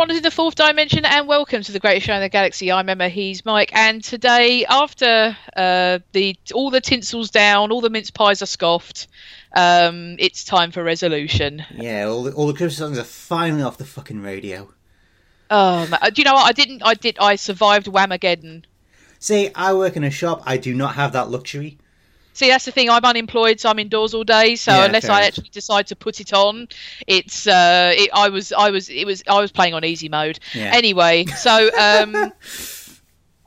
wanderers in the fourth dimension, and welcome to the greatest show in the galaxy. I'm Emma, he's Mike, and today, after uh, the all the tinsel's down, all the mince pies are scoffed, um, it's time for resolution. Yeah, all the, all the Christmas songs are finally off the fucking radio. Um, uh, do you know what? I didn't. I did. I survived Whamageddon. See, I work in a shop. I do not have that luxury. See, that's the thing. I'm unemployed, so I'm indoors all day. So Yeah, unless I actually decide to put it on, it's uh, it, I was I was it was I was playing on easy mode. Yeah. Anyway, so um, uh,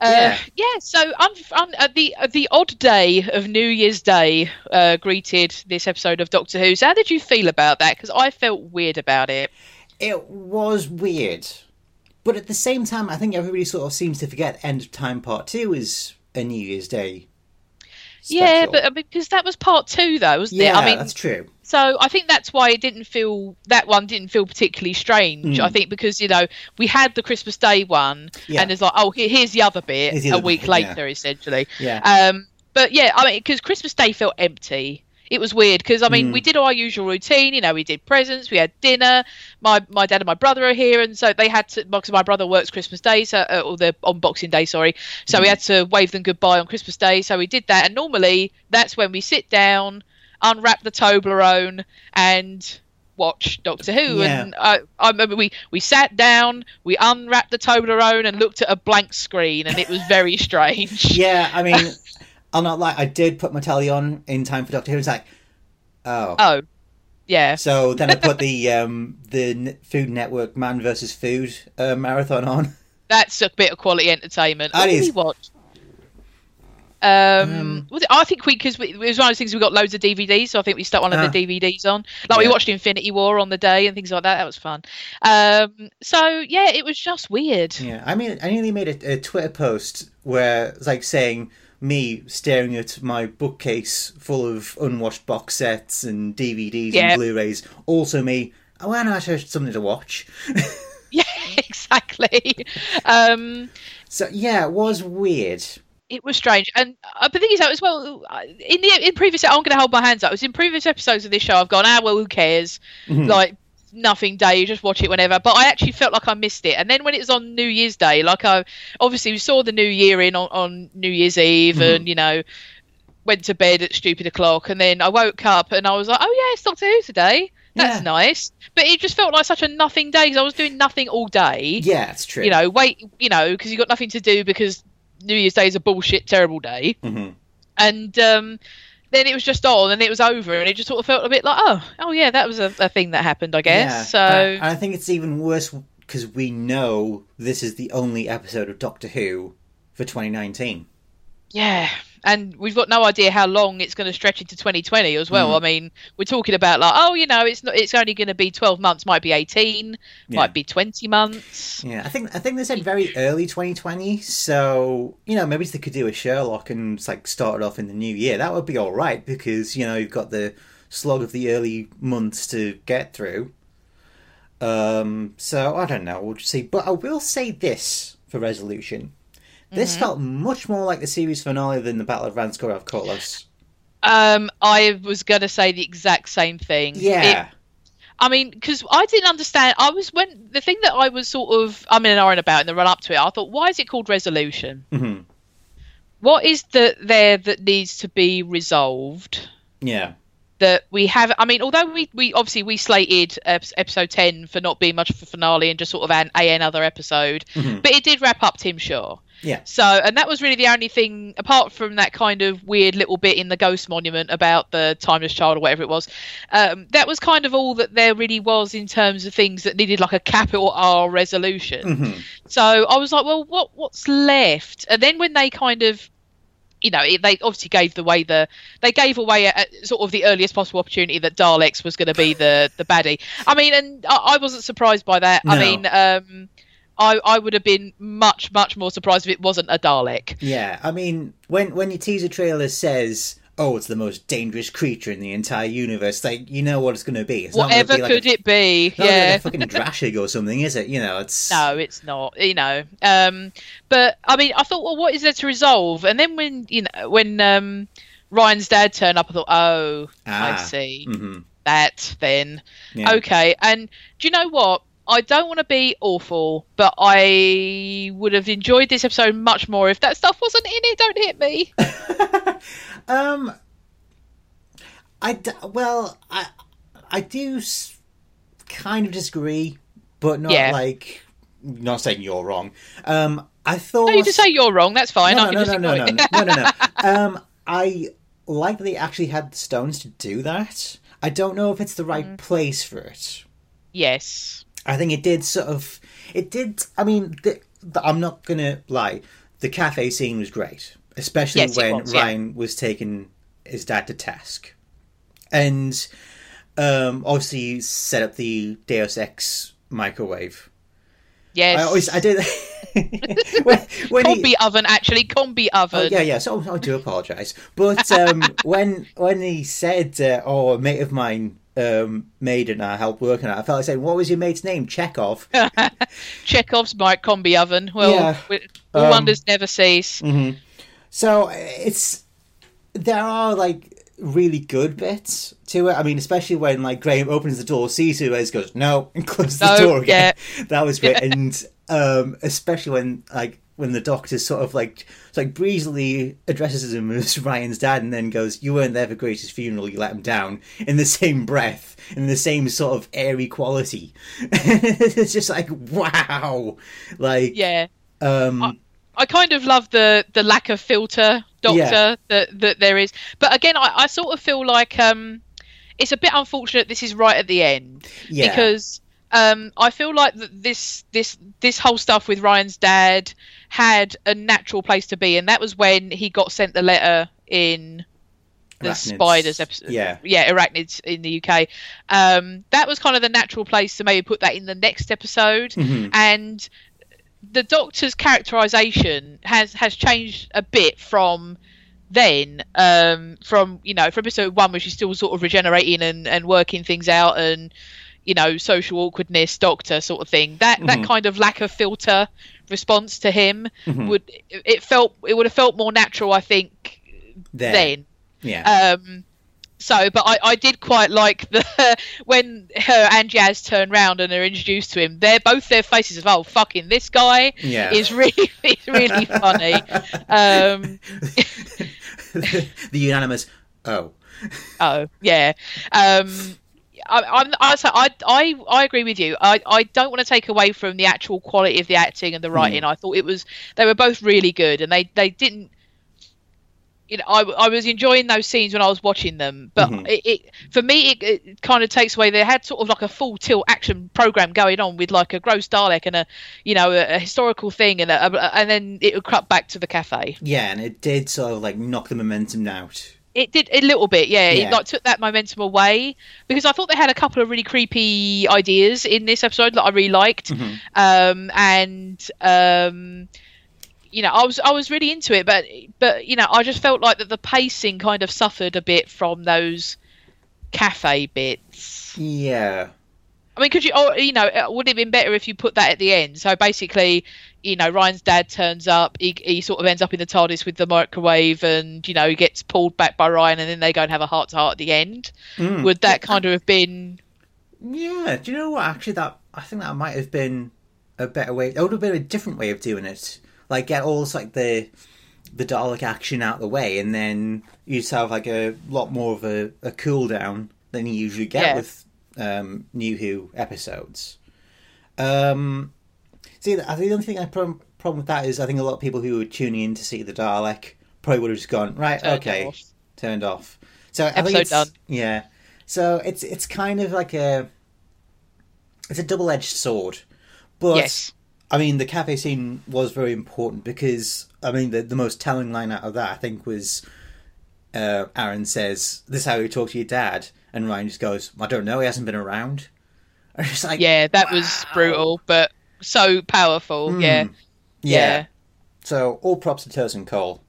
Yeah. yeah. So un, un, uh, the uh, the odd day of New Year's Day uh, greeted this episode of Doctor Who. So how did you feel about that? Because I felt weird about it. It was weird, but at the same time, I think everybody sort of seems to forget End of Time Part Two is a New Year's Day. Yeah, special. but uh, because that was part two, though, wasn't yeah, it? I mean, that's true. So I think that's why it didn't feel that one didn't feel particularly strange. Mm. I think because you know we had the Christmas Day one, Yeah. and it's like, oh, here's the other bit the a other week bit, later, essentially. Yeah, Um, but yeah, I mean, because Christmas Day felt empty. It was weird because I mean Mm. we did our usual routine. You know, we did presents, we had dinner. My my dad and my brother are here, and so they had to because my brother works Christmas Day, so uh, or the on Boxing Day, sorry. So we Mm. had to wave them goodbye on Christmas Day. So we did that, and normally that's when we sit down, unwrap the Toblerone, and watch Doctor Who. Yeah. And I, I remember we we sat down, we unwrapped the Toblerone, and looked at a blank screen, and it was very strange. yeah. I mean, I'll not lie. I did put my telly on in time for Doctor Who. It's like, oh. Oh, yeah. So then I put the um the Food Network Man versus Food uh, marathon on. That's a bit of quality entertainment. That what did we watch? Um, Um, was it, I think we because it was one of those things we got loads of DVDs, so I think we stuck one of Ah. the DVDs on. Like we watched Infinity War on the day and things like that. That was fun. Um, so yeah, it was just weird. Yeah, I mean, I nearly made a, a Twitter post where it's like saying me staring at my bookcase full of unwashed box sets and DVDs Yeah. and Blu-rays. Also, me. Oh, I know I should have something to watch. Yeah, exactly. Um, So yeah, it was weird. it was strange, and uh, the thing is, though, as well, in the in previous, I'm going to hold my hands up. It was in previous episodes of this show. I've gone, ah, well, who cares? Mhm. like nothing day you just watch it whenever. But i actually felt like i missed it. And then when it was on new year's day like i obviously we saw the new year in on, on new year's eve Mhm. and you know went to bed at stupid o'clock. And then i woke up and i was like oh yeah it's doctor who today. That's Yeah. nice. But it just felt like such a nothing day because i was doing nothing all day. Yeah, it's true. you know wait you know because you got nothing to do because new year's day is a bullshit terrible day. Hmm and um, then it was just on and it was over and it just sort of felt a bit like oh oh yeah that was a, a thing that happened i guess Yeah, so and I think it's even worse because we know this is the only episode of Doctor Who for 2019. yeah and we've got no idea how long it's going to stretch into 2020 as well Mm. i mean we're talking about like oh you know it's not it's only going to be 12 months might be 18 Yeah. might be 20 months Yeah, I think I think they said very early 2020. So you know, maybe they could do a Sherlock and like start it off in the new year. That would be all right because you know you've got the slog of the early months to get through. Um, so I don't know. We'll just see. But I will say this for resolution: this felt much more like the series finale than the Battle of Ranskoor Kolos. um i was going to say the exact same thing It- Yeah, I mean, because I didn't understand. I was when the thing that I was sort of I'm in an iron about in the run up to it. I thought, why is it called resolution? hmm What is the there that needs to be resolved? yeah, That we have. I mean, although we, we obviously we slated episode ten for not being much of a finale and just sort of an a another episode, Mhm. but it did wrap up Tim Shaw. Yeah. So, and that was really the only thing, apart from that kind of weird little bit in the Ghost Monument about the Timeless Child or whatever it was, um, that was kind of all that there really was in terms of things that needed like a capital R resolution. hmm So I was like, well, what what's left? And then when they kind of you know, it, they obviously gave the way the they gave away at, at sort of the earliest possible opportunity that Daleks was going to be the the baddie. I mean, and I, I wasn't surprised by that. I mean, um, I I would have been much much more surprised if it wasn't a Dalek. Yeah, I mean, when when your teaser trailer says, "Oh, it's the most dangerous creature in the entire universe," like you know what it's going to be. It's Whatever be could like it be? a, not be Yeah. like a fucking Drashig or something, is it? You know, it's No, it's not. You know, um, but I mean, I thought, well, what is there to resolve? And then when you know when um, Ryan's dad turned up, I thought, oh, I Ah. see hmm that. Then Yeah. okay, and do you know what? I don't want to be awful, but I would have enjoyed this episode much more if that stuff wasn't in it. Don't hit me. um, I d- well, I I do s- kind of disagree, but not Yeah. like not saying you're wrong. Um, I thought No, you just say you're wrong. That's fine. I no, no, no, no, no, no, no, no, no. Um, I like that they actually had the stones to do that. I don't know if it's the Mm. right place for it. yes. I think it did sort of. It did. I mean, the, the, I'm not gonna lie. The cafe scene was great, especially Yes, when was, yeah. Ryan was taking his dad to task, and um, obviously set up the Deus Ex microwave. Yes. I always I did. when, when he- combi oven, actually. Combi oven. Oh, yeah, yeah. So I do apologise, but um, when when he said, uh, "Oh, a mate of mine um, and I helped work on it," I felt like saying, "What was your mate's name?" Chekhov. Chekhov's Mike combi oven. Well, Yeah. we- all Um, wonders never cease. So it's there are like really good bits to it. I mean, especially when like Graham opens the door, sees who it is, goes no, and closes the door again. yeah. That was great, and um, especially when like when the doctor sort of like like breezily addresses him as Ryan's dad, and then goes, "You weren't there for Grace's funeral. You let him down." In the same breath, in the same sort of airy quality. it's just like wow, like Yeah. um. I kind of love the the lack of filter doctor Yeah. that that there is. But again, I, I sort of feel like um, it's a bit unfortunate. This is right at the end yeah. because um, I feel like that this this this whole stuff with Ryan's dad had a natural place to be, and that was when he got sent the letter in the Arachnids. spiders episode. Yeah. yeah, arachnids in the UK. Um, that was kind of the natural place to maybe put that in the next episode, Mhm. and the Doctor's characterization has has changed a bit from then um from you know from episode one where she's still sort of regenerating and and working things out and you know social awkwardness doctor sort of thing that that Mhm. kind of lack of filter response to him Mhm. would it felt it would have felt more natural i think There. then Yeah. um, so, but I, I did quite like the when her and Yaz turn round and are introduced to him. They're both their faces of oh fucking this guy Yeah. is really is really funny. Um, the unanimous oh. oh yeah. Um, I, I'm, I, I, I, I agree with you. I, I don't want to take away from the actual quality of the acting and the writing. I thought it was they were both really good, and they, they didn't. You know, I, I was enjoying those scenes when I was watching them, but Mhm. it, it for me it, it kind of takes away. They had sort of like a full tilt action program going on with like a gross Dalek and a, you know, a, a historical thing, and a, a, and then it would cut back to the cafe. Yeah, and it did sort of like knock the momentum out. It did a little bit, yeah. Yeah. It like took that momentum away because I thought they had a couple of really creepy ideas in this episode that I really liked, Mhm. um, and um, you know, I was I was really into it, but but you know, I just felt like that the pacing kind of suffered a bit from those cafe bits. Yeah. I mean, could you, or, you know, it would it have been better if you put that at the end? So basically, you know, Ryan's dad turns up, he, he sort of ends up in the TARDIS with the microwave, and you know, he gets pulled back by Ryan, and then they go and have a heart to heart at the end. Mm. Would that kind of have been? Yeah. Do you know what? Actually, that I think that might have been a better way. That would have been a different way of doing it. Like get all like the the Dalek action out of the way, and then you'd have like a lot more of a, a cool down than you usually get Yeah. with um, New Who episodes. Um, see, I think the only thing I problem problem with that is I think a lot of people who were tuning in to see the Dalek probably would have just gone right, turned okay, off? turned off. So I think Episode it's, done. Yeah. So it's it's kind of like a it's a double edged sword, but Yes. I mean the cafe scene was very important because I mean the the most telling line out of that I think was uh, Aaron says this is how you talk to your dad, and Ryan just goes I don't know he hasn't been around. And it's like Yeah, that was brutal, but so powerful. Mm. Yeah, yeah. yeah, So all props to Tosin Cole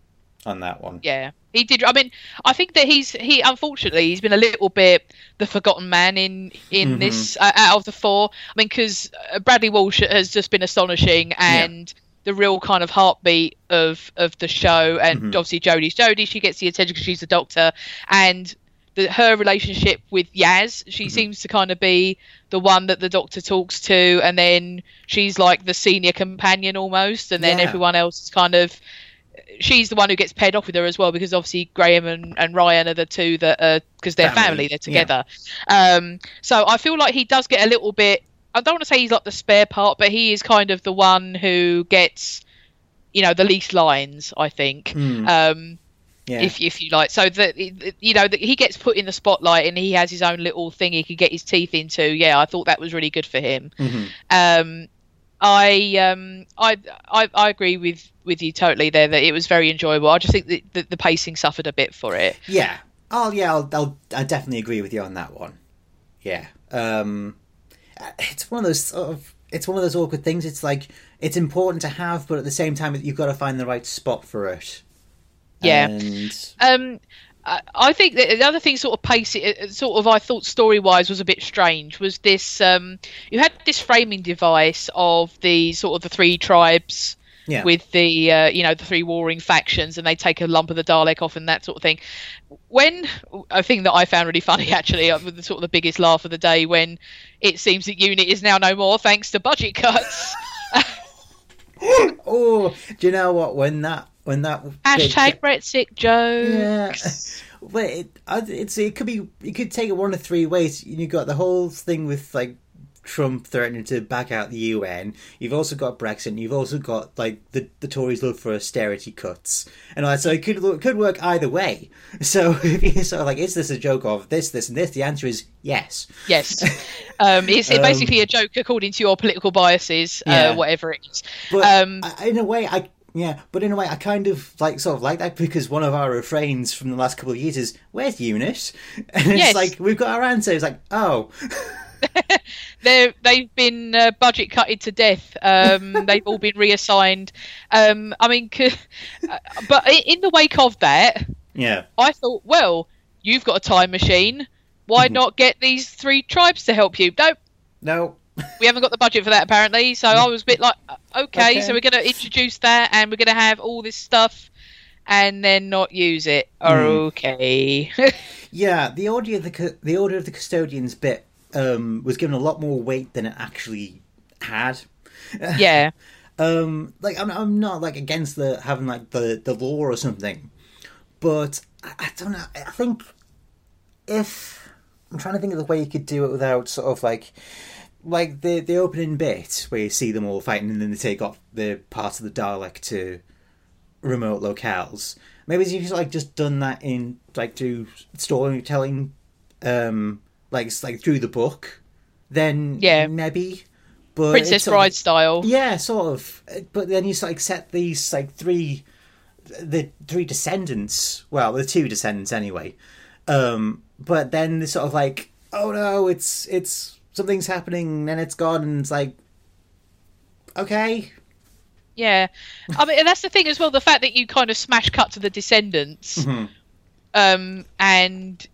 on that one. yeah. He did. I mean, I think that he's he unfortunately he's been a little bit the forgotten man in in Mhm. this uh, out of the four. I mean, because Bradley Walsh has just been astonishing and. The real kind of heartbeat of of the show, and Mhm. obviously Jodie's Jodie. She gets the attention because she's the doctor, and the her relationship with Yaz. She seems to kind of be the one that the Doctor talks to, and then she's like the senior companion almost, and then Yeah. everyone else is kind of. She's the one who gets paired off with her as well because obviously Graham and, and Ryan are the two that are because they're Family, family, they're yeah. together. Um, so I feel like he does get a little bit. I don't want to say he's like the spare part, but he is kind of the one who gets, you know, the least lines. I think. Hmm. Um, Yeah. if if you like. So that you know that he gets put in the spotlight and he has his own little thing he can get his teeth into. Yeah, I thought that was really good for him. Mhm. Um, I um I, I I agree with with you totally there that it was very enjoyable. I just think that the, the pacing suffered a bit for it. Yeah. Oh, yeah. I'll, I'll, I definitely agree with you on that one. Yeah. Um, it's one of those sort of. It's one of those awkward things. It's like it's important to have, but at the same time, you've got to find the right spot for it. Yeah. And Um, I, think that the other thing, sort of pace it, uh, sort of, I thought story wise was a bit strange. Was this um, you had this framing device of the sort of the three tribes yeah. with the uh, you know the three warring factions, and they take a lump of the Dalek off and that sort of thing. When a thing that I found really funny actually, uh, the sort of the biggest laugh of the day, when it seems that Unit is now no more thanks to budget cuts. oh, do you know what? When that when that Hashtag Brexit Yeah. jokes. But it, it's it could be you could take it one of three ways. You've got the whole thing with like Trump threatening to back out the UN. You've also got Brexit. And you've also got like the the Tories love for austerity cuts, and all that. So it could it could work either way. So if you sort of like, is this a joke of this, this, and this? The answer is yes. Yes, um, it's Um, basically a joke according to your political biases, Yeah. uh, whatever it is. But Um, I, in a way, I yeah, but in a way, I kind of like sort of like that because one of our refrains from the last couple of years is "Where's Unit?" and it's Yes. like we've got our answer. It's like, oh, they're they've been uh, budget cutted to death. Um, they've all been reassigned. Um, I mean, c- uh, but in the wake of that, yeah, I thought, well, you've got a time machine. Mm-hmm. Why not get these three tribes to help you? Nope, no, we haven't got the budget for that apparently. So I was a bit like, uh, okay, Okay. so we're going to introduce that, and we're going to have all this stuff, and then not use it. Hmm. Okay. yeah. The order of the the order of the custodians bit um, was given a lot more weight than it actually had. yeah. um like I'm, I'm not like against the having like the the law or something but I, I don't know i think if i'm trying to think of the way you could do it without sort of like like the the opening bit where you see them all fighting and then they take off the part of the dalek to remote locales maybe if you like just done that in like through storytelling um like like through the book then Yeah. maybe but Princess it's sort of- Bride style. yeah, sort of. But then you like set these like three, the three descendants. Well, the two descendants anyway. Um, but then it's sort of like, oh no, it's it's something's happening and it's gone and it's like, okay, Yeah, I mean, and that's the thing as well. The fact that you kind of smash cut to the descendants, Mhm. um, and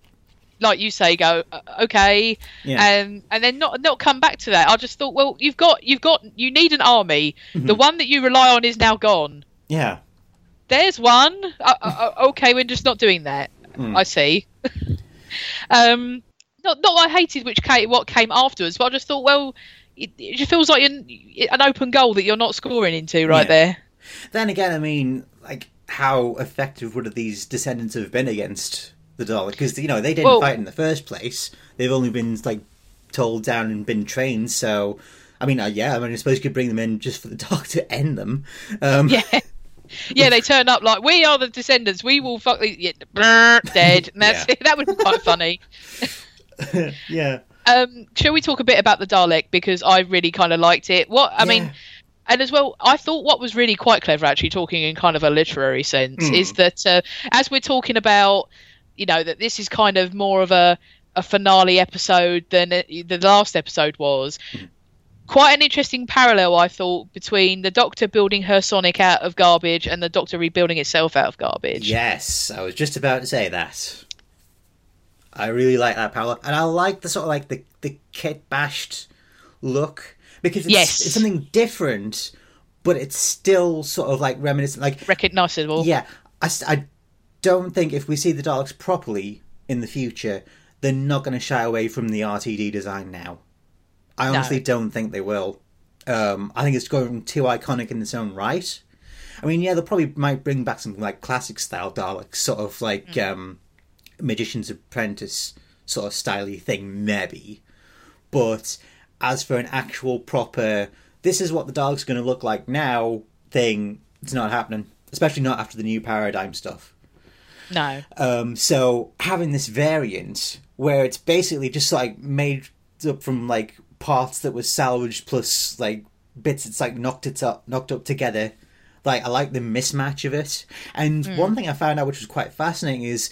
like you say, go "Uh, okay, yeah, and and then not not come back to that. I just thought, well, you've got you've got you need an army. Mm-hmm. The one that you rely on is now gone. yeah, There's one. Uh, uh, uh, okay, we're just not doing that. Mm. I see. um, not not I hated which came what came afterwards, but I just thought, well, it, it just feels like an, an open goal that you're not scoring into right Yeah. there. Then again, I mean, like, how effective would these descendants have been against the Dalek? Because you know they didn't Well- fight in the first place. They've only been like told down and been trained. So, I mean, uh, yeah, I mean, I suppose you could bring them in just for the Dalek to end them. Um, Yeah. Yeah, they turn up like we are the descendants. We will fuck the yeah, brr, dead. And that's Yeah. that would be quite funny. yeah. Um, shall we talk a bit about the Dalek because I really kind of liked it. What I mean, and as well, I thought what was really quite clever, actually, talking in kind of a literary sense, Mm. is that uh, as we're talking about, you know, that this is kind of more of a a finale episode than it, the last episode was. Mm. Quite an interesting parallel, I thought, between the Doctor building her Sonic out of garbage and the Doctor rebuilding itself out of garbage. Yes, I was just about to say that. I really like that parallel, and I like the sort of like the the kit bashed look because it's, Yes. it's something different, but it's still sort of like reminiscent. Like, Recognisable. yeah, I, I don't think if we see the Daleks properly in the future, they're not going to shy away from the RTD design now. I honestly no. don't think they will. Um, I think it's going too iconic in its own right. I mean, yeah, they'll probably might bring back something like classic style Daleks, sort of like mm. um, Magician's Apprentice sort of styly thing, maybe. But as for an actual proper, this is what the Daleks going to look like now thing, it's not happening. Especially not after the new paradigm stuff. No. Um, so having this variant where it's basically just like made up from like parts that was salvaged plus like bits it's like knocked it up knocked up together like i like the mismatch of it and mm. one thing i found out which was quite fascinating is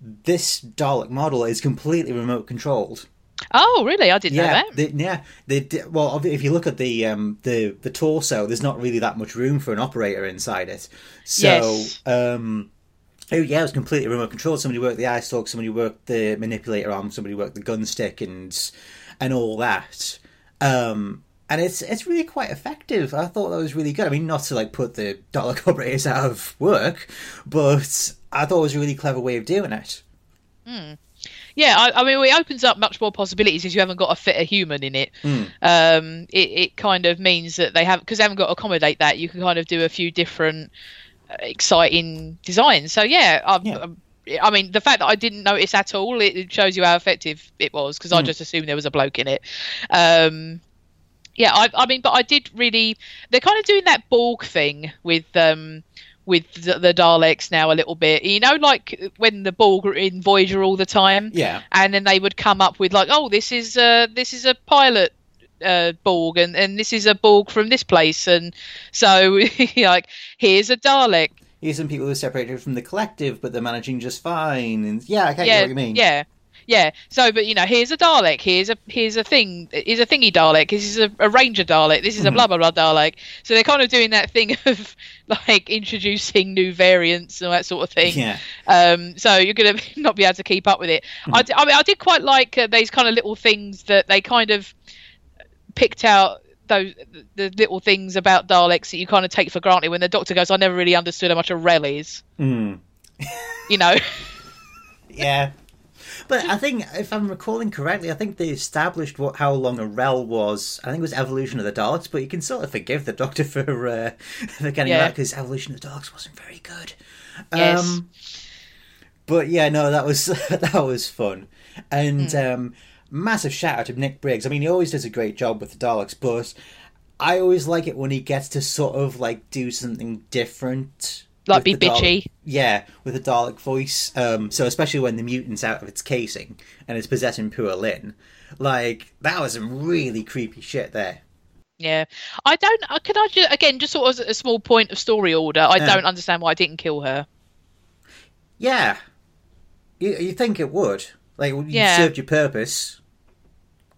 this dalek model is completely remote controlled Oh, really? I didn't yeah, know that. They, yeah, they well, if you look at the um, the the torso, there's not really that much room for an operator inside it. So, yes. um, oh yeah, it was completely remote controlled. Somebody worked the eye stalk, somebody worked the manipulator arm, somebody worked the gun stick, and and all that. Um, and it's it's really quite effective. I thought that was really good. I mean, not to like put the Dalek operators out of work, but I thought it was a really clever way of doing it. Mm. Yeah, I, I, mean, it opens up much more possibilities if you haven't got a fitter human in it. Mm. Um, it, it kind of means that they have because they haven't got to accommodate that. You can kind of do a few different uh, exciting designs. So yeah, I'm, yeah. I'm I mean, the fact that I didn't notice at all, it shows you how effective it was because mm. I hmm. just assumed there was a bloke in it. Um, yeah, I, I, mean, but I did really. They're kind of doing that Borg thing with um, with the, the, Daleks now a little bit. You know, like when the Borg were in Voyager all the time. Yeah. And then they would come up with like, oh, this is uh, this is a pilot uh, Borg, and, and this is a Borg from this place, and so like here's a Dalek here's some people who are separated from the collective, but they're managing just fine. And yeah, I can't yeah, what you mean. Yeah. Yeah. So, but you know, here's a Dalek. Here's a here's a thing. Here's a thingy Dalek. This is a, a Ranger Dalek. This is a mm-hmm. blah blah blah Dalek. So they're kind of doing that thing of like introducing new variants and that sort of thing. Yeah. Um. So you're gonna not be able to keep up with it. Mm-hmm. I, I mean, I did quite like uh, these kind of little things that they kind of picked out those the little things about Daleks that you kind of take for granted. When the Doctor goes, "I never really understood how much a rel is." Mm. you know. yeah. But I think, if I'm recalling correctly, I think they established what how long a rel was. I think it was Evolution of the Daleks, but you can sort of forgive the Doctor for uh, for getting yeah. that because Evolution of the Daleks wasn't very good. Yes. Um, but yeah, no, that was that was fun, and mm. um, massive shout out to Nick Briggs. I mean, he always does a great job with the Daleks, but I always like it when he gets to sort of like do something different. Like be bitchy. Dalek, yeah, with a Dalek voice. Um, so especially when the mutant's out of its casing and it's possessing poor Lin. Like, that was some really creepy shit there. Yeah, I don't. Uh, can I just again, just sort of a small point of story order? I don't understand why I didn't kill her. Yeah, you you think it would? Like, you yeah. served your purpose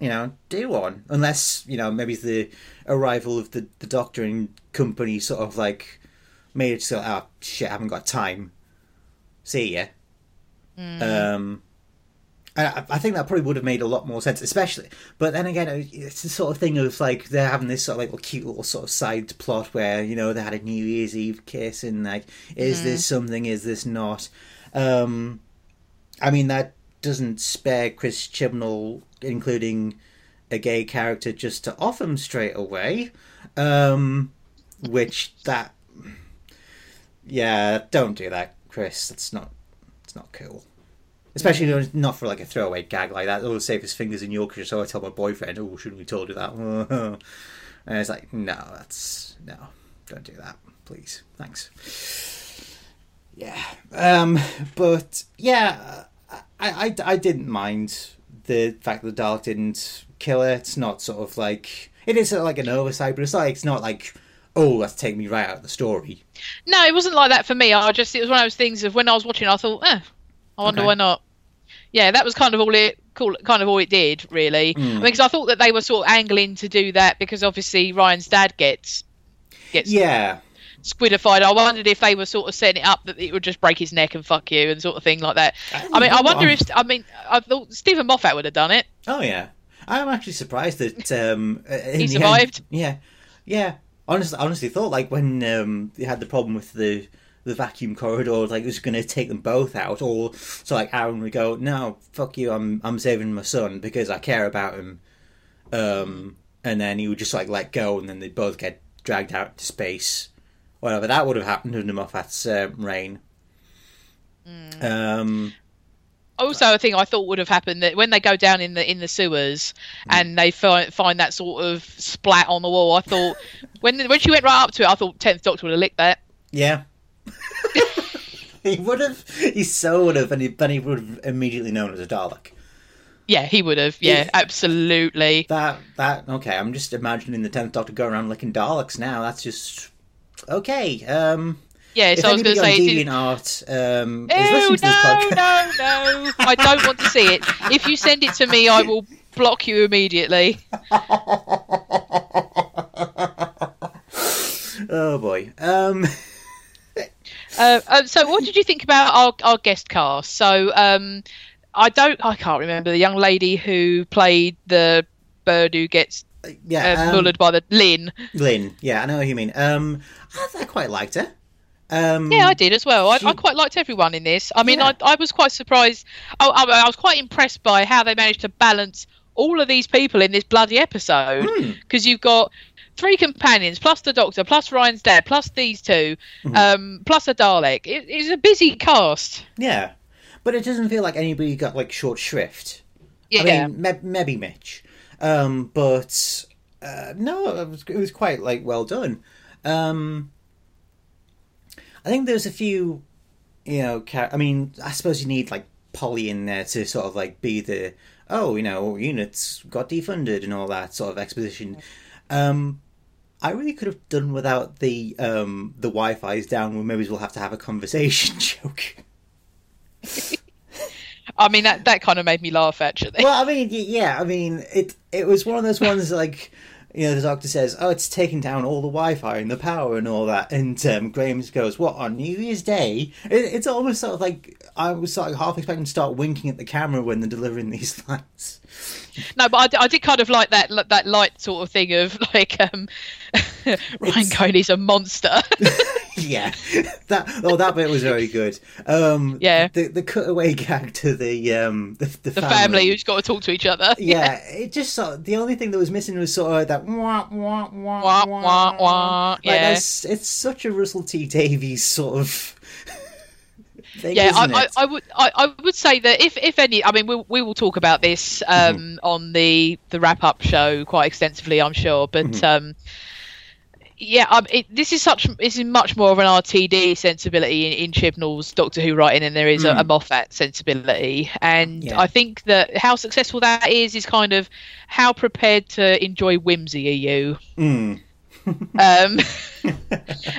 you know, do one. Unless, you know, maybe the arrival of the, the doctor and company sort of like made it so, oh, shit, I haven't got time. See ya. Mm. Um, I, I think that probably would have made a lot more sense, especially. But then again, it's the sort of thing of like they're having this sort of like little cute little sort of side plot where you know they had a New Year's Eve kiss and like, is mm. this something? Is this not? Um, I mean that doesn't spare Chris Chibnall including a gay character just to off him straight away. Um, which that, yeah, don't do that, Chris. That's not, it's not cool. Especially not for like a throwaway gag like that. Oh, save his fingers in Yorkshire, so I tell my boyfriend, "Oh, shouldn't we told you that?" and it's like, no, that's no, don't do that, please, thanks. Yeah, um, but yeah, I, I, I didn't mind the fact that the Dalek didn't kill it. It's not sort of like it is sort of like an oversight, but it's like it's not like oh that's taking me right out of the story. No, it wasn't like that for me. I just it was one of those things of when I was watching, I thought, eh, I wonder okay. why not. Yeah, that was kind of all it cool, kind of all it did really. Mm. I mean, because I thought that they were sort of angling to do that because obviously Ryan's dad gets gets yeah squidified. I wondered if they were sort of setting it up that it would just break his neck and fuck you and sort of thing like that. I, I mean, I wonder if I mean I thought Steven Moffat would have done it. Oh yeah, I'm actually surprised that um, he survived. End, yeah, yeah. Honestly, honestly thought like when um, they had the problem with the the vacuum corridor like it was going to take them both out, or so like Aaron would go, "No, fuck you, I'm I'm saving my son because I care about him," um, and then he would just like let go, and then they'd both get dragged out to space. Whatever that would have happened under Moffat's uh, reign. Um, also a thing I thought would have happened that when they go down in the in the sewers and they find find that sort of splat on the wall, I thought when when she went right up to it, I thought Tenth Doctor would have licked that. yeah. he would have. He so would have, and he, then he would have immediately known as a Dalek. Yeah, he would have. Yeah, If- absolutely. That that okay. I'm just imagining the tenth Doctor going around licking Daleks now. That's just okay. Um, Yeah, so I was going to say. it DeviantArt um, is Ew, no, podcast, no, no! I don't want to see it. If you send it to me, I will block you immediately. oh boy. Um, Uh, uh, so, what did you think about our, our guest cast? So, um, I don't, I can't remember the young lady who played the bird who gets yeah, uh, um, mullered by the Lin. Lin. Yeah, I know what you mean. Um, I, I quite liked her. Um, Yeah, I did as well. I, she- I quite liked everyone in this. I mean, Yeah. I, I was quite surprised. I, I, I was quite impressed by how they managed to balance all of these people in this bloody episode. Hmm. Because you've got three companions, plus the Doctor, plus Ryan's dad, plus these 2 Mm-hmm. um, plus a Dalek. It, it's a busy cast. Yeah, but it doesn't feel like anybody got like short shrift. Yeah. I mean, me- maybe Mitch, um, but uh, no, it was, it was quite like well done. Um, I think there's a few, you know, char- I mean, I suppose you need like Polly in there to sort of like be the oh, you know, units got defunded and all that sort of exposition. Um, I really could have done without the um, the Wi-Fi's down. Well, maybe we'll have to have a conversation joke. I mean, that, that kind of made me laugh, actually. well, I mean, yeah, I mean, it it was one of those ones like, you know, the doctor says, "Oh, it's taking down all the Wi-Fi and the power and all that," and um, Graham goes, "What on New Year's Day?" It, it's almost sort of like I was sort of half expecting to start winking at the camera when they're delivering these lines. No, but I, d- I did kind of like that that light sort of thing of like um, Ryan going, a monster. yeah, that oh, that bit was very good. Um, Yeah. the the cutaway gag to the um the, the, the family who's got to talk to each other. Yeah, it just sort of, the only thing that was missing was sort of that wah wah wah Wah, wah, wah, Like, yeah. it's such a Russell T Davies sort of thing, yeah, I, I? I would I, I would say that if if any, I mean, we we will talk about this um, Mm-hmm. on the the wrap up show quite extensively, I'm sure. But Mm-hmm. um, yeah, um, it, this is such this is much more of an RTD sensibility in, in Chibnall's Doctor Who writing than there is a, a Moffat sensibility, and Mm. Yeah. I think that how successful that is is kind of how prepared to enjoy whimsy are you. Mm. Um,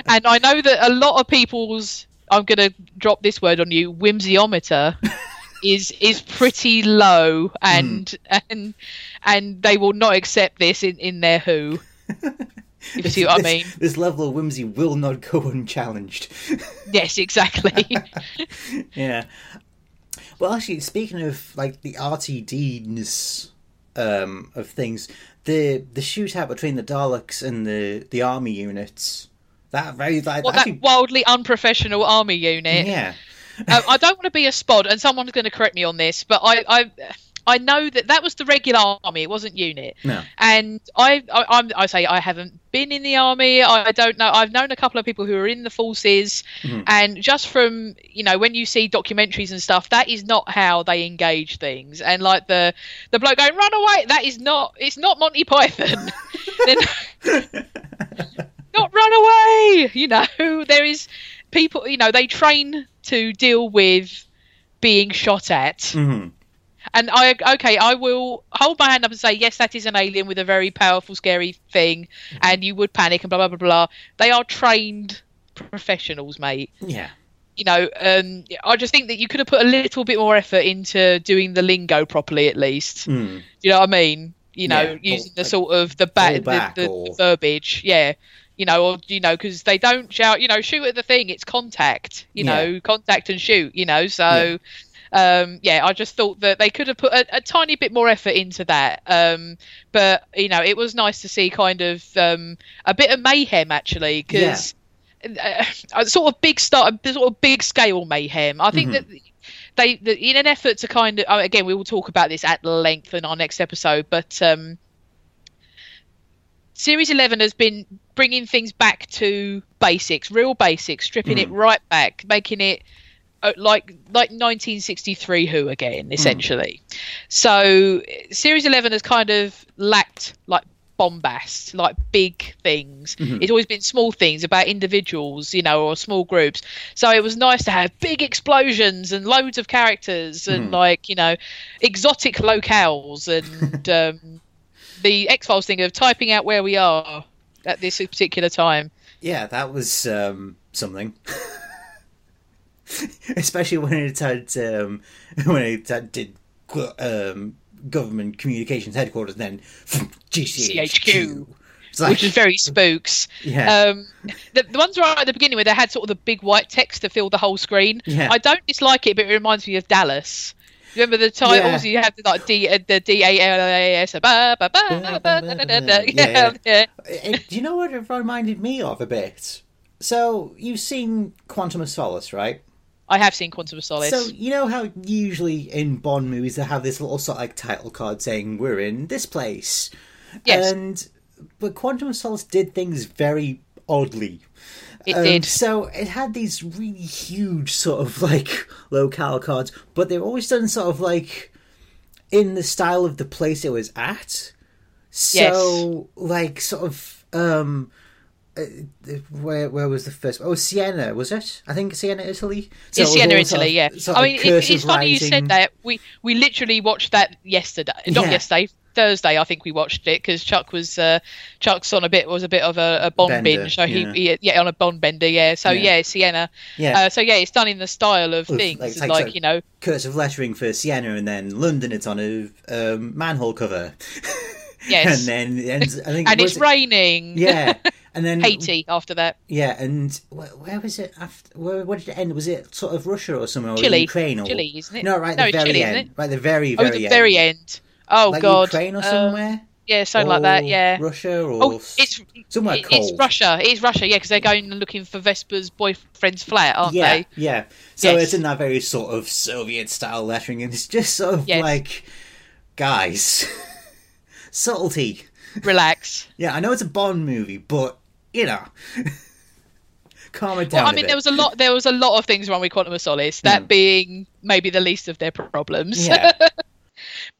and I know that a lot of people's I'm going to drop this word on you. Whimsiometer is is pretty low and and and they will not accept this in in their who. If you see what I mean? This level of whimsy will not go unchallenged. yes exactly. Yeah. Well, actually, speaking of like the RTD-ness um, of things, the the shootout between the Daleks and the the army units that very like actually, that wildly unprofessional army unit yeah. um, I don't want to be a spod, and someone's going to correct me on this, but I, I, I know that that was the regular army. It wasn't unit. No. And I, I, I'm, I say I haven't been in the army. I, I don't know. I've known a couple of people who are in the forces, and just from you know when you see documentaries and stuff, that is not how they engage things. And like the the bloke going run away, that is not. It's not Monty Python. Run away. You know, there is people. You know, they train to deal with being shot at. Mhm. And I okay, I will hold my hand up and say yes, that is an alien with a very powerful, scary thing, and you would panic and blah blah blah blah. They are trained professionals, mate. Yeah. You know, um, I just think that you could have put a little bit more effort into doing the lingo properly, at least. Mm. You know what I mean? You know, Yeah, using the like, sort of the, ba- back the, the, or- the verbiage, yeah. You know, or you know, because they don't shout, you know, shoot at the thing. It's contact. You Yeah. know, contact and shoot. You know, so um, yeah, I just thought that they could have put a, a tiny bit more effort into that. Um, but you know, it was nice to see kind of um, a bit of mayhem actually, because uh, sort of big start, sort of big scale mayhem. I think that they, that in an effort to kind of, uh, again, we will talk about this at length in our next episode, but um, Series 11 has been bringing things back to basics, real basics, stripping it right back, making it uh, like like 1963 Who again, essentially. So Series 11 has kind of lacked like bombast, like big things. It's always been small things about individuals, you know, or small groups. So it was nice to have big explosions and loads of characters and like you know, exotic locales and um, the X Files thing of typing out where we are at this particular time. Yeah, that was um, something. Especially when it had um, when it had, did um, government communications headquarters, then GCHQ. Like, which is very spooks. Yeah. Um, the, the ones right at the beginning where they had sort of the big white text to fill the whole screen. Yeah. I don't dislike it, but it reminds me of Dallas. Remember the titles? Yeah. You have the like D uh, the D A L A S. Yeah, Yeah, yeah. It- do you know what it reminded me of a bit? So you've seen Quantum of Solace, right? I have seen Quantum of Solace. So you know how usually in Bond movies they have this little sort of like title card saying we're in this place, Yes. and but Quantum of Solace did things very oddly. It Um, did. So it had these really huge sort of like locale cards, but they're always done sort of like in the style of the place it was at. So like sort of um uh, where where was the first? Oh, Siena was it? I think Siena, Italy. So Yeah, Siena, all sort Italy. of- Yeah. sort I mean, it, it's funny you said that. We we literally watched that yesterday. Not Yeah. yesterday. Thursday, I think we watched it because Chuck was uh, Chuck's on a bit was a bit of a, a Bond Bender, binge. So yeah. he, he yeah on a Bond bender. Yeah. So Yeah. yeah, Siena. Yeah. Uh, so yeah, it's done in the style of Of, things, like, like, it's like you know. cursive lettering for Siena, and then London. It's on a um, manhole cover. Yes. and then and I think And was it's it- raining. Yeah, and then Haiti after that. Yeah, and where, where was it? After where, where did it end? Was it sort of Russia or somewhere? Or Chile. Ukraine or Chile, isn't it? No, right at No, the very Chile, end. Right at the very, very Oh, the end. very end. Oh like God. Ukraine or Uh, somewhere. yeah, something like that. Yeah. Russia or Oh, it's somewhere it- cold. it's Russia. It's Russia. Yeah, because they're going and looking for Vesper's boyfriend's flat, aren't yeah, they? yeah. So Yes. it's in that very sort of Soviet style lettering, and it's just sort of Yes. like, guys, subtlety. Relax. Yeah, I know it's a Bond movie, but you know, calm it down. Well, I mean, there was a lot. There was a lot of things wrong with Quantum of Solace. That being maybe the least of their problems. Yeah.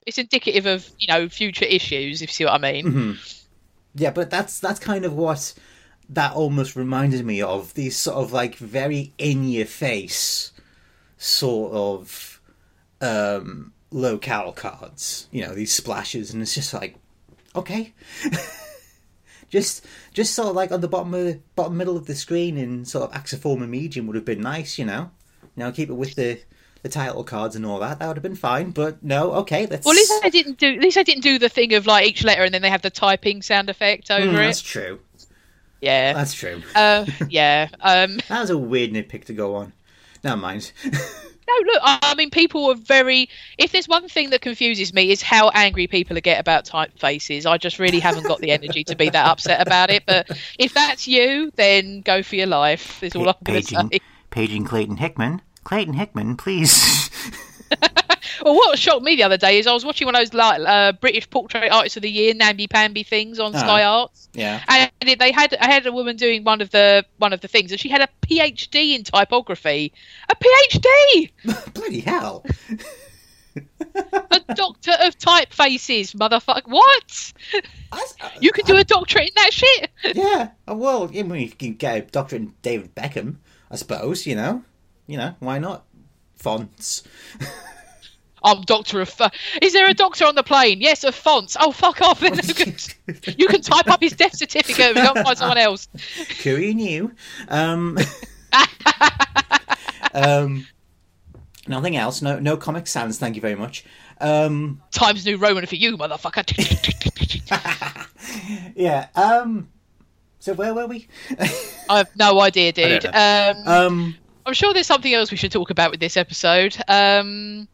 It's indicative of you know future issues, if you see what I mean. Mm-hmm. Yeah, but that's that's kind of what that almost reminded me of. These sort of like very in your face sort of um locale cards. You know, these splashes and it's just like okay. just just sort of like on the bottom of the bottom middle of the screen in sort of axiform and medium would have been nice, you know. You know, keep it with the the title cards and all that. That would have been fine, but no, okay, let's Well, at least I didn't do. At least I didn't do the thing of like each letter and then they have the typing sound effect over Mm, that's it. true. Yeah. That's true. Uh, yeah. Um, That was a weird nitpick to go on. Never mind. no, look. I, mean, people are very. If there's one thing that confuses me is how angry people get about typefaces. I just really haven't got the energy to be that upset about it. But if that's you, then go for your life. Is all I'm going to say. paging Clayton Hickman. Clayton Hickman, please. Well, what shocked me the other day is I was watching one of those like uh, British Portrait Artists of the Year namby pamby things on Oh. Sky Arts, yeah. and it- they had I had a woman doing one of the one of the things, and she had a PhD in typography. A PhD, Bloody hell. a doctor of typefaces, motherfucker. What? You can do a doctorate in that shit. Yeah. Well, I mean, you can get a doctorate in David Beckham, I suppose, you know. You know, why not? Fonts. I'm doctor of. F- Is there a doctor on the plane? Yes, of fonts. Oh, fuck off! Then you can, you can type up his death certificate if you don't find someone else. Who knew? Um, um, nothing else. No, no comic sans. Thank you very much. Um, Times New Roman for you, motherfucker. yeah. Um, so where were we? I have no idea, dude. Um, um, I'm sure there's something else we should talk about with this episode. Um,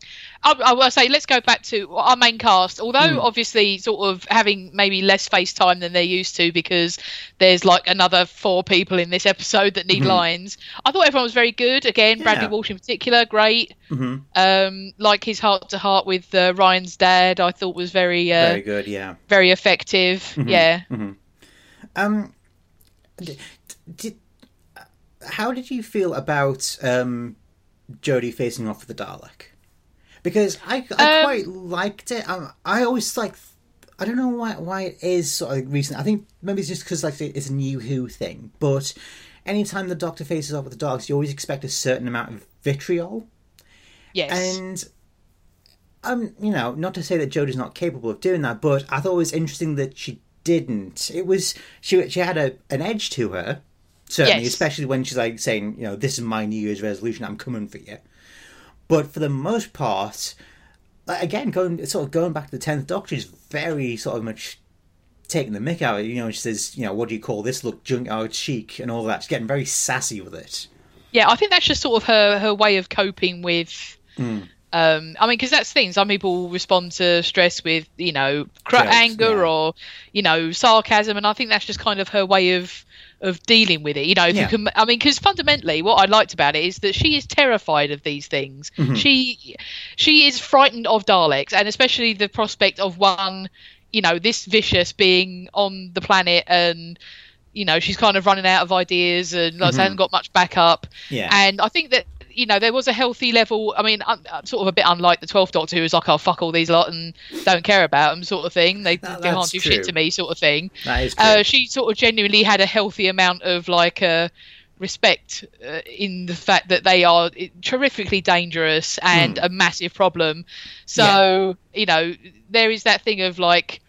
I, I will say let's go back to our main cast. Although Hmm. obviously, sort of having maybe less face time than they're used to because there's like another four people in this episode that need lines. I thought everyone was very good. Again, Bradley Mm-hmm. Walsh in particular, great. hmm Um, like his heart to heart with uh, Ryan's dad, I thought was very, uh, Very good, yeah. very effective. Yeah. Um, did, how did you feel about um, Jodie facing off with the Dalek? Because I, I Um, quite liked it. Um, I always like. I don't know why why it is sort of recent. I think maybe it's just because like it's a new Who thing. But anytime the Doctor faces off with the Daleks, you always expect a certain amount of vitriol. Yes. And um, you know, not to say that Jodie's not capable of doing that, but I thought it was interesting that she didn't. It was she she had a an edge to her, certainly, Yes. especially when she's like saying, you know, this is my New Year's resolution, I'm coming for you. But for the most part, like, again, going sort of going back to the tenth Doctor is very sort of much taking the mick out of it. You know, she says, you know, what do you call this look, junkyard chic and all that. She's getting very sassy with it. Yeah, I think that's just sort of her her way of coping with. Hmm. Um, I mean, because that's the thing. Some people respond to stress with, you know, cr- Jokes, anger yeah. or, you know, sarcasm, and I think that's just kind of her way of of dealing with it. You know, if Yeah. you can, I mean, because fundamentally, what I liked about it is that she is terrified of these things. Mm-hmm. She she is frightened of Daleks, and especially the prospect of one, you know, this vicious being on the planet and. You know, she's kind of running out of ideas and like, hasn't got much backup. Mm-hmm. Yeah. And I think that you know there was a healthy level. I mean, I'm, I'm sort of a bit unlike the Twelfth Doctor, who was like, "Oh fuck all these lot and don't care about them," sort of thing. They, That- can't do true. shit to me, sort of thing. That is true. Uh, she sort of genuinely had a healthy amount of like uh, respect uh, in the fact that they are terrifically dangerous and Hmm. a massive problem. So you know there is that thing of like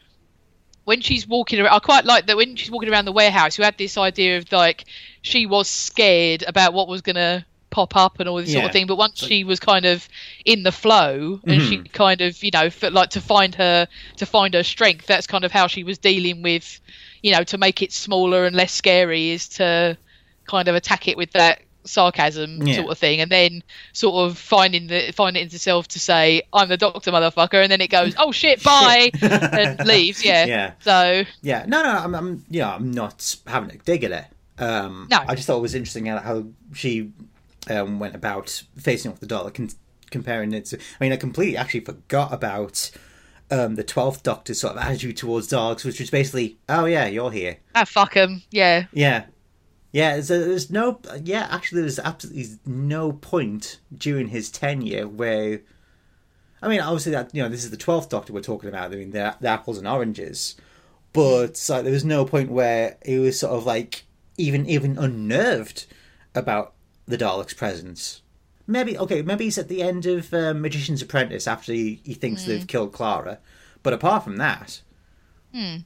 when she's walking around, I quite like that when she's walking around the warehouse, you had this idea of like she was scared about what was going to pop up and all this sort of thing. But once she was kind of in the flow and she kind of, you know, felt like to find her to find her strength, that's kind of how she was dealing with, you know, to make it smaller and less scary is to kind of attack it with that sarcasm Yeah. sort of thing and then sort of finding the finding it itself to say i'm the doctor motherfucker and then it goes oh shit bye and leaves yeah Yeah. so Yeah, no, no, I'm, I'm, you know, I'm not having a dig at it. Um, No. I just thought it was interesting how she um, went about facing off the Dalek and comparing it to. I mean, I completely actually forgot about um, the Twelfth Doctor's sort of attitude towards Daleks, which was basically, "Oh yeah, you're here." ah fuck 'em yeah Yeah, yeah. So there's no, yeah. Actually, there's absolutely no point during his tenure where. I mean, obviously that you know this is the twelfth Doctor we're talking about. I mean, the, the apples and oranges, but like there was no point where he was sort of like even even unnerved about the Daleks' presence. Maybe okay, maybe he's at the end of uh, Magician's Apprentice after he, he thinks they've killed Clara, but apart from that,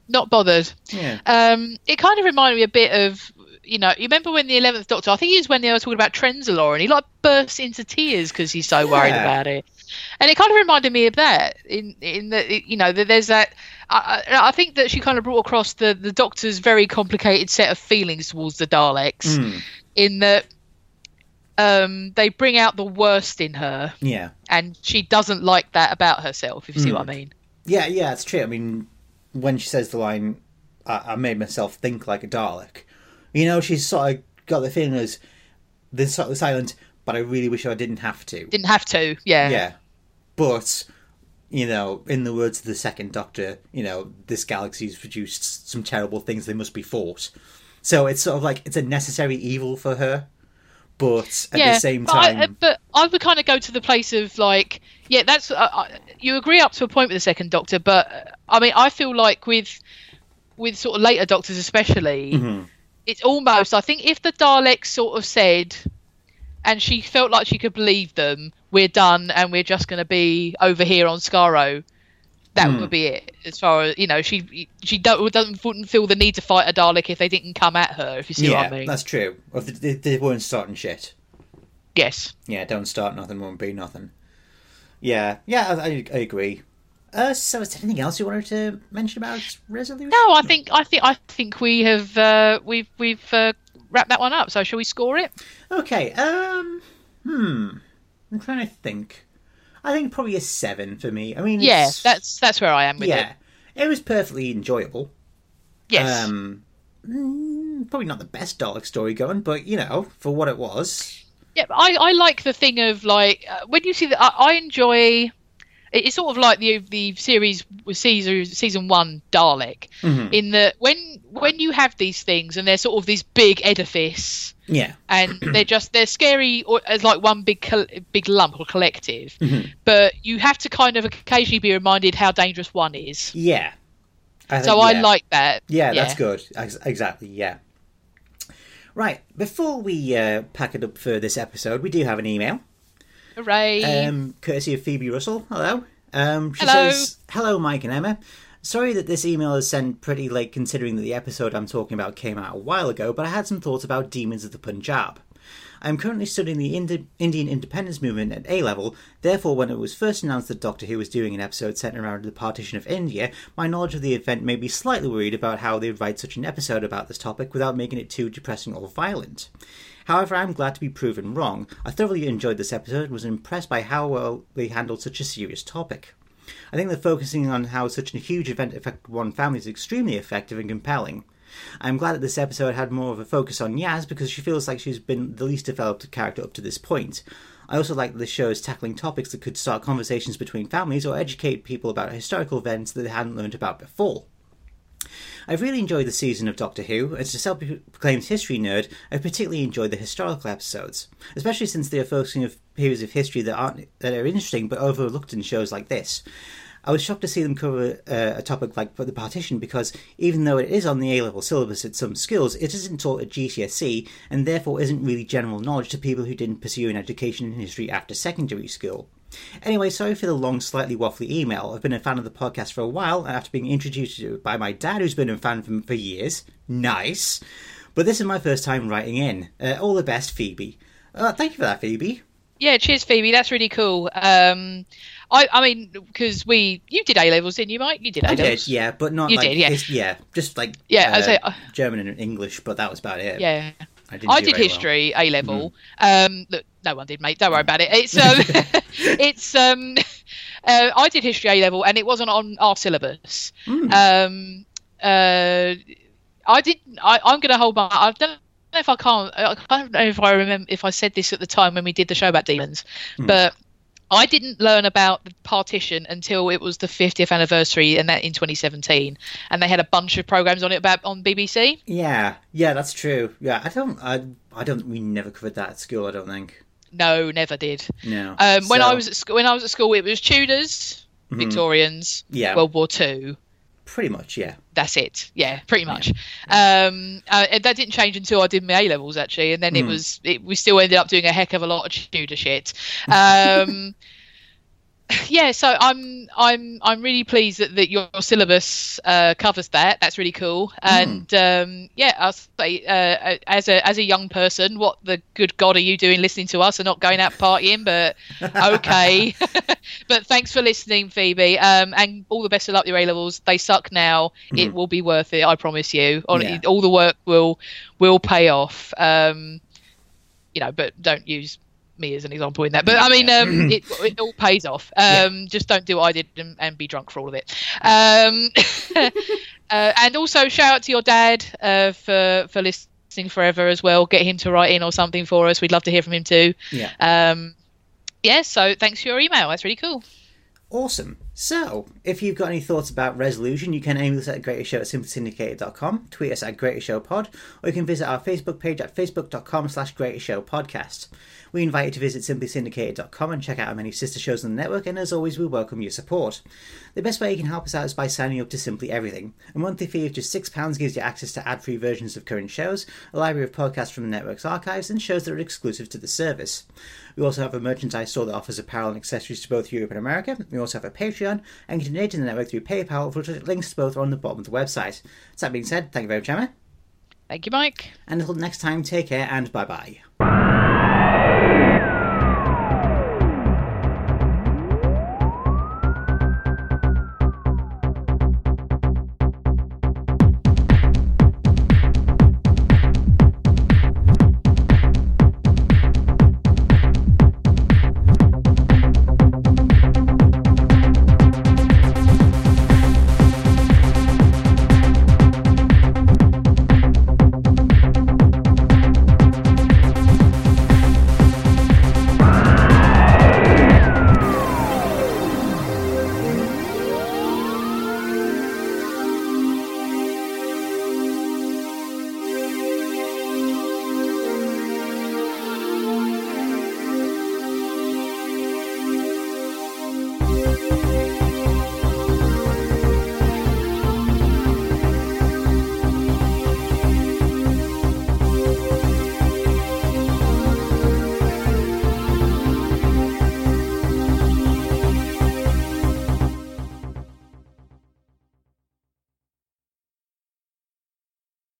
not bothered yeah, um it kind of reminded me a bit of you know you remember when the 11th doctor i think it was when they were talking about trenzalore and he like bursts into tears because he's so worried Yeah. about it and it kind of reminded me of that in in that you know that there's that I, I I think that she kind of brought across the the doctor's very complicated set of feelings towards the daleks Mm. in that um they bring out the worst in her yeah. and she doesn't like that about herself if you see Hmm. what i mean Yeah, yeah, it's true. I mean, when she says the line, I, I made myself think like a Dalek, you know, she's sort of got the feeling as this sort of silent, but I really wish I didn't have to. didn't have to yeah Yeah. But, you know, in the words of the second Doctor, you know, this galaxy's produced some terrible things, they must be fought. So it's sort of like, it's a necessary evil for her, but at the same but I- time. but I would kind of go to the place of like, yeah, that's uh, I- you agree up to a point with the second Doctor, but uh, I mean, I feel like with with sort of later Doctors, especially, Mm-hmm. it's almost. I think if the Daleks sort of said, and she felt like she could believe them, we're done, and we're just going to be over here on Skaro. That Hmm. would be it. As far as you know, she she don't, doesn't wouldn't feel the need to fight a Dalek if they didn't come at her. If you see yeah, what I mean? that's true. If they, they weren't starting shit. Yes. Yeah, don't start nothing, won't be nothing. Yeah, yeah, I, I, I agree. Uh, so, is there anything else you wanted to mention about resolution? No, I think I think I think we have uh, we've we've uh, wrapped that one up. So shall we score it? Okay. Um. Hmm. I'm trying to think. I think probably a seven for me. I mean, Yeah, it's- that's that's where I am with yeah, it. it was perfectly enjoyable. Yes. Um, mm, probably not the best Dalek story going, but you know, for what it was, Yeah, I, I like the thing of like uh, when you see that I, I enjoy. It- It's sort of like the the series with season season one Dalek, Mhm. in that when when you have these things and they're sort of this big edifice yeah, and they're just they're scary or as like one big col- big lump or collective, Mhm. but you have to kind of occasionally be reminded how dangerous one is. yeah. I So think- I yeah. like that. Yeah, that's good. Exactly, yeah. Right, before we uh, pack it up for this episode, we do have an email, Hooray! um, courtesy of Phoebe Russell. Hello. Um, she Hello. says, Hello, Mike and Emma. Sorry that this email is sent pretty late considering that the episode I'm talking about came out a while ago, but I had some thoughts about Demons of the Punjab. I'm currently studying the Indi- Indian independence movement at A level, therefore, when it was first announced that Doctor Who was doing an episode centered around the partition of India, my knowledge of the event made me slightly worried about how they would write such an episode about this topic without making it too depressing or violent. However, I'm glad to be proven wrong. I thoroughly enjoyed this episode and was impressed by how well they handled such a serious topic. I think that focusing on how such a huge event affected one family is extremely effective and compelling. I'm glad that this episode had more of a focus on Yaz because she feels like she's been the least developed character up to this point. I also like that the show is tackling topics that could start conversations between families or educate people about historical events that they hadn't learned about before. I've really enjoyed the season of Doctor Who. As a self-proclaimed history nerd, I've particularly enjoyed the historical episodes, especially since they are focusing on periods of history that aren't that are interesting but overlooked in shows like this. I was shocked to see them cover uh, a topic like the partition because even though it is on the A-level syllabus at some schools, it isn't taught at GCSE and therefore isn't really general knowledge to people who didn't pursue an education in history after secondary school. Anyway, sorry for the long, slightly waffly email. I've been a fan of the podcast for a while, and after being introduced to it by my dad, who's been a fan for, for years, nice. But this is my first time writing in. Uh, all the best, Phoebe. Uh, thank you for that, Phoebe. Yeah, cheers, Phoebe. That's really cool. Um, I, I mean, because we, you did A levels, didn't you, Mike? You did A levels. yeah, but not You like did, yeah. yeah, just like Yeah, I uh, say- uh, German and English, but that was about it. Yeah. I, I did very well. history A level. Um, look, no one did, mate. Don't worry about it. It's um, it's um, uh, I did history A level, and it wasn't on our syllabus. Hmm. Um, uh, I did. I, I'm going to hold my. I don't know if I can't. I can't know if I remember if I said this at the time when we did the show about demons, Hmm. but. I didn't learn about the partition until it was the 50th anniversary, and that in 2017, and they had a bunch of programs on it about on BBC. Yeah, yeah, that's true. Yeah, I don't, I, I don't. We never covered that at school. I don't think. No, never did. No. Um, when So, I was at school, when I was at school, it was Tudors, mhm, Victorians, yeah, World War Two. pretty much. Yeah. That's it. Yeah, pretty much. Um, uh, that didn't change until I did my A levels actually, and then it Mm. was it, we still ended up doing a heck of a lot of Tudor shit. Um, yeah, so I'm I'm I'm really pleased that, that your syllabus uh, covers that. That's really cool. And um, yeah, I'll say uh, as a as a young person, what the good God are you doing listening to us and not going out partying? But okay. but thanks for listening, Phoebe. Um, and all the best of luck with your A levels. They suck now. It will be worth it. I promise you. On Yeah. all the work will will pay off. Um, you know, but don't use me as an example in that. But I mean, um, it, it all pays off. Um, Just don't do what I did and, and be drunk for all of it. Um, uh, and also shout out to your dad uh, for for listening forever as well. Get him to write in or something for us. We'd love to hear from him too. Yeah. Um, yeah. So thanks for your email. That's really cool. Awesome. So, if you've got any thoughts about resolution, you can email us at greatestshow at simplysyndicated.com, tweet us at greatestshowpod, or you can visit our Facebook page at facebook.com slash greatestshowpodcast. We invite you to visit simplysyndicated.com and check out our many sister shows on the network, and as always, we welcome your support. The best way you can help us out is by signing up to Simply Everything. A monthly fee of just £6 gives you access to ad-free versions of current shows, a library of podcasts from the network's archives, and shows that are exclusive to the service. We also have a merchandise store that offers apparel and accessories to both Europe and America. We also have a Patreon and can donate to the network through PayPal, which links to both are on the bottom of the website. So that being said, thank you very much, Emma. Thank you, Mike. And until next time, take care and bye bye.